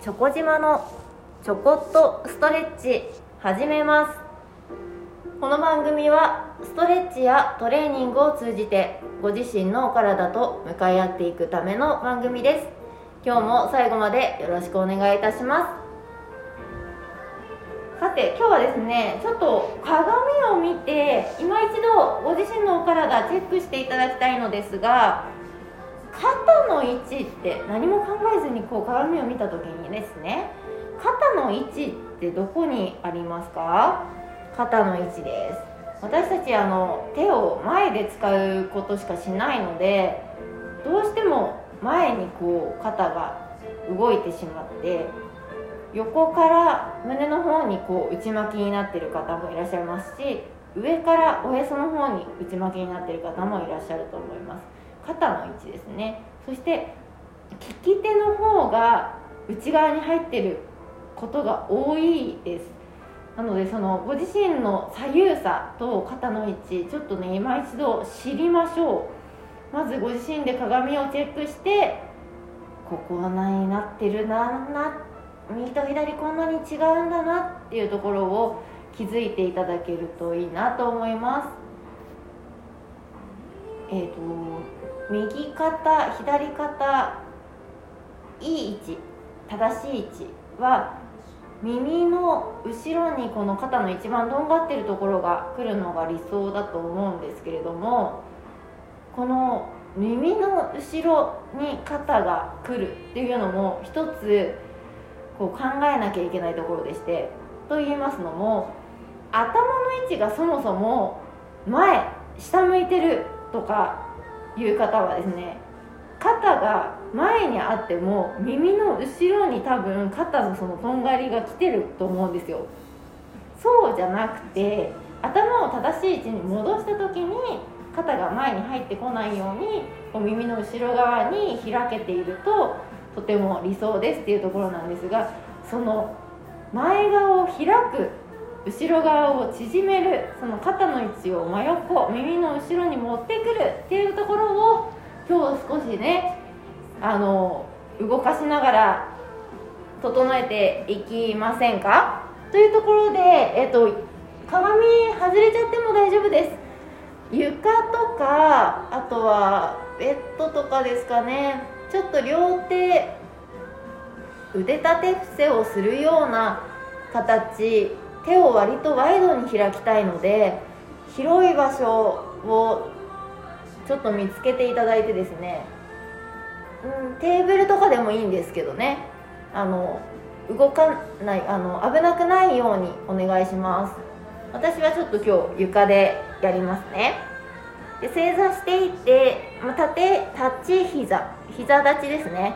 チョコ島のちょこっとストレッチ始めます。この番組はストレッチやトレーニングを通じてご自身のお体と向かい合っていくための番組です。今日も最後までよろしくお願いいたします。さて今日はですねちょっと鏡を見て今一度ご自身のお体チェックしていただきたいのですが肩の位置って何も考えずにこう鏡を見た時にですね肩の位置ってどこにありますか？肩の位置です。私たちあの手を前で使うことしかしないのでどうしても前にこう肩が動いてしまって横から胸の方にこう内巻きになってる方もいらっしゃいますし上からおへその方に内巻きになってる方もいらっしゃると思います。肩の位置ですね。そして利き手の方が内側に入ってることが多いです。なのでそのご自身の左右差と肩の位置ちょっとね今一度知りましょう。まずご自身で鏡をチェックしてここは何になってるなな右と左こんなに違うんだなっていうところを気づいていただけるといいなと思います。えっ、ー、と右肩左肩いい位置正しい位置は耳の後ろにこの肩の一番とんがってるところが来るのが理想だと思うんですけれどもこの耳の後ろに肩が来るっていうのも一つこう考えなきゃいけないところでしてと言いますのも頭の位置がそもそも前下向いてるとかいう方はですね肩が前にあっても耳の後ろに多分肩のそのとんがりが来てると思うんですよ。そうじゃなくて頭を正しい位置に戻した時に肩が前に入ってこないようにこう耳の後ろ側に開けているととても理想ですっていうところなんですがその前側を開く後ろ側を縮めるその肩の位置を真横耳の後ろに持ってくるっていうところを今日少しねあの動かしながら整えていきませんか？というところで、えっと、鏡外れちゃっても大丈夫です。床とかあとはベッドとかですかね。ちょっと両手腕立て伏せをするような形手を割とワイドに開きたいので広い場所をちょっと見つけていただいてですね、うん、テーブルとかでもいいんですけどね。あの動かないあの危なくないようにお願いします。私はちょっと今日床でやりますね。で正座していって、まあ、縦立ち膝膝立ちですね。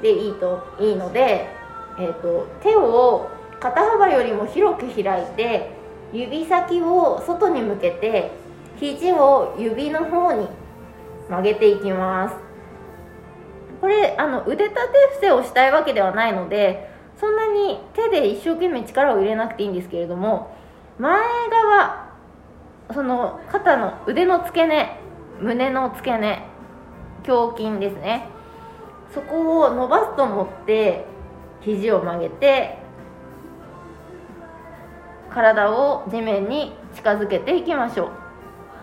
でいいといいので、えーと手を肩幅よりも広く開いて指先を外に向けて肘を指の方に曲げていきます。これあの腕立て伏せをしたいわけではないのでそんなに手で一生懸命力を入れなくていいんですけれども前側その肩の腕の付け根胸の付け根胸筋ですね。そこを伸ばすと思って肘を曲げて体を地面に近づけていきましょう。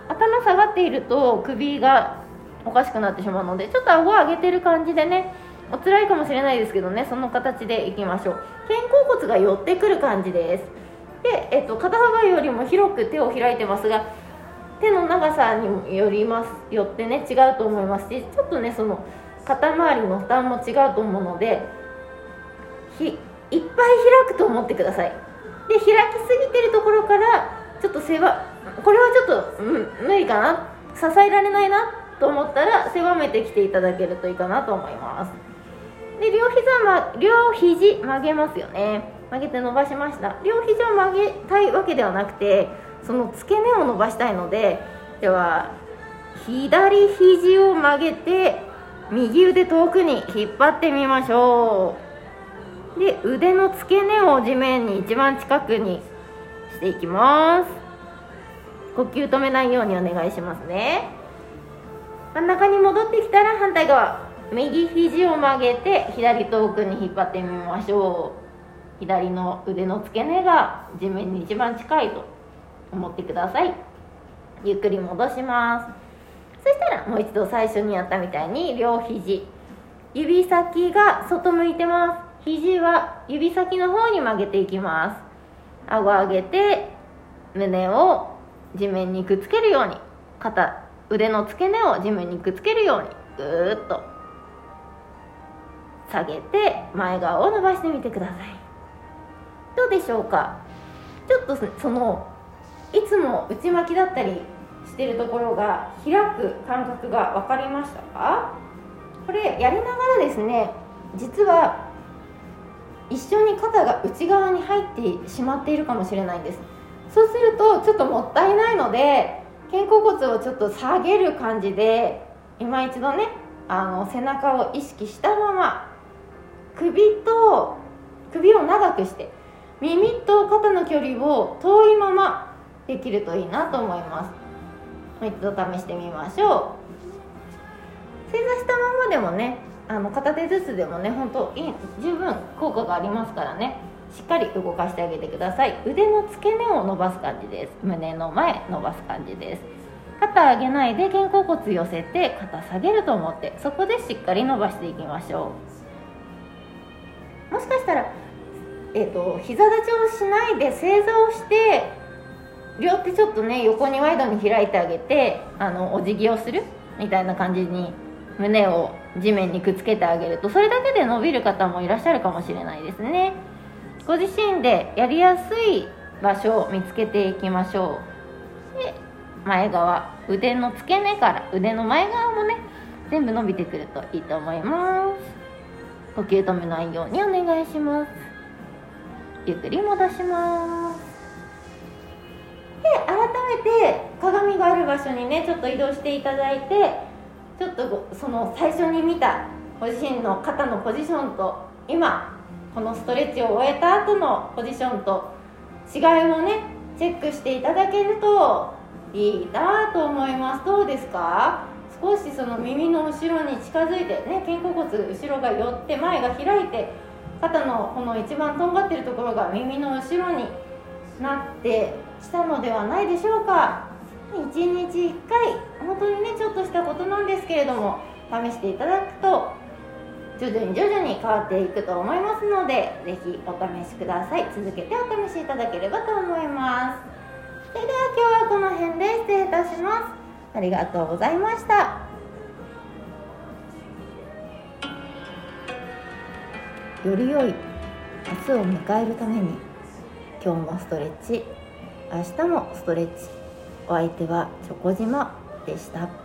頭下がっていると首がおかしくなってしまうのでちょっと顎を上げてる感じでねお辛いかもしれないですけどねその形でいきましょう。肩甲骨が寄ってくる感じです。で、えっと、肩幅よりも広く手を開いてますが手の長さによりますよってね違うと思いますしちょっとねその肩周りの負担も違うと思うのでいっぱい開くと思ってください。で開きすぎてるところからちょっと背はこれはちょっと、うん、無理かな？支えられないなと思ったら狭めてきていただけるといいかなと思います。で両膝、ま、両肘曲げますよね。曲げて伸ばしました。両肘を曲げたいわけではなくてその付け根を伸ばしたいのででは左肘を曲げて右腕遠くに引っ張ってみましょう。で腕の付け根を地面に一番近くにしていきます。呼吸止めないようにお願いしますね。真ん中に戻ってきたら反対側右肘を曲げて左遠くに引っ張ってみましょう左の腕の付け根が地面に一番近いと思ってください。ゆっくり戻します。そしたらもう一度最初にやったみたいに両肘指先が外向いてます。肘は指先の方に曲げていきます。顎上げて胸を地面にくっつけるように。肩腕の付け根を地面にくっつけるように。ぐーっと。下げて前側を伸ばしてみてください。どうでしょうか？ちょっとそのいつも内巻きだったりしてるところが開く感覚が分かりましたか？これやりながらですね実は一緒に肩が内側に入ってしまっているかもしれないんです。そうするとちょっともったいないので肩甲骨をちょっと下げる感じで今一度ねあの背中を意識したまま首と首を長くして耳と肩の距離を遠いままできるといいなと思います。もう一度試してみましょう。正座したままでもねあの片手ずつでもね本当いい十分効果がありますからね。しっかり動かしてあげてください。腕の付け根を伸ばす感じです。胸の前伸ばす感じです。肩上げないで肩甲骨寄せて肩下げると思ってそこでしっかり伸ばしていきましょう。もしかしたらえーと、膝立ちをしないで正座をして両手ちょっとね横にワイドに開いてあげてあのお辞儀をするみたいな感じに胸を地面にくっつけてあげるとそれだけで伸びる方もいらっしゃるかもしれないですね。ご自身でやりやすい場所を見つけていきましょう。で前側腕の付け根から腕の前側もね全部伸びてくるといいと思います。呼吸止めないようにお願いします。ゆっくり戻します。で改めて鏡がある場所にねちょっと移動していただいてちょっとその最初に見たご自身の肩のポジションと今このストレッチを終えた後のポジションと違いをねチェックしていただけるといいなと思います。どうですか？少しその耳の後ろに近づいてね肩甲骨後ろが寄って前が開いて肩のこの一番とんがってるところが耳の後ろになってきたのではないでしょうか？1日1回本当にねちょっとしたことなんですけれども試していただくと徐々に徐々に変わっていくと思いますのでぜひお試しください。続けてお試しいただければと思います。それでは今日はこの辺で失礼いたします。ありがとうございました。より良い明日を迎えるために今日もストレッチ明日もストレッチ。お相手はチョコ島でした。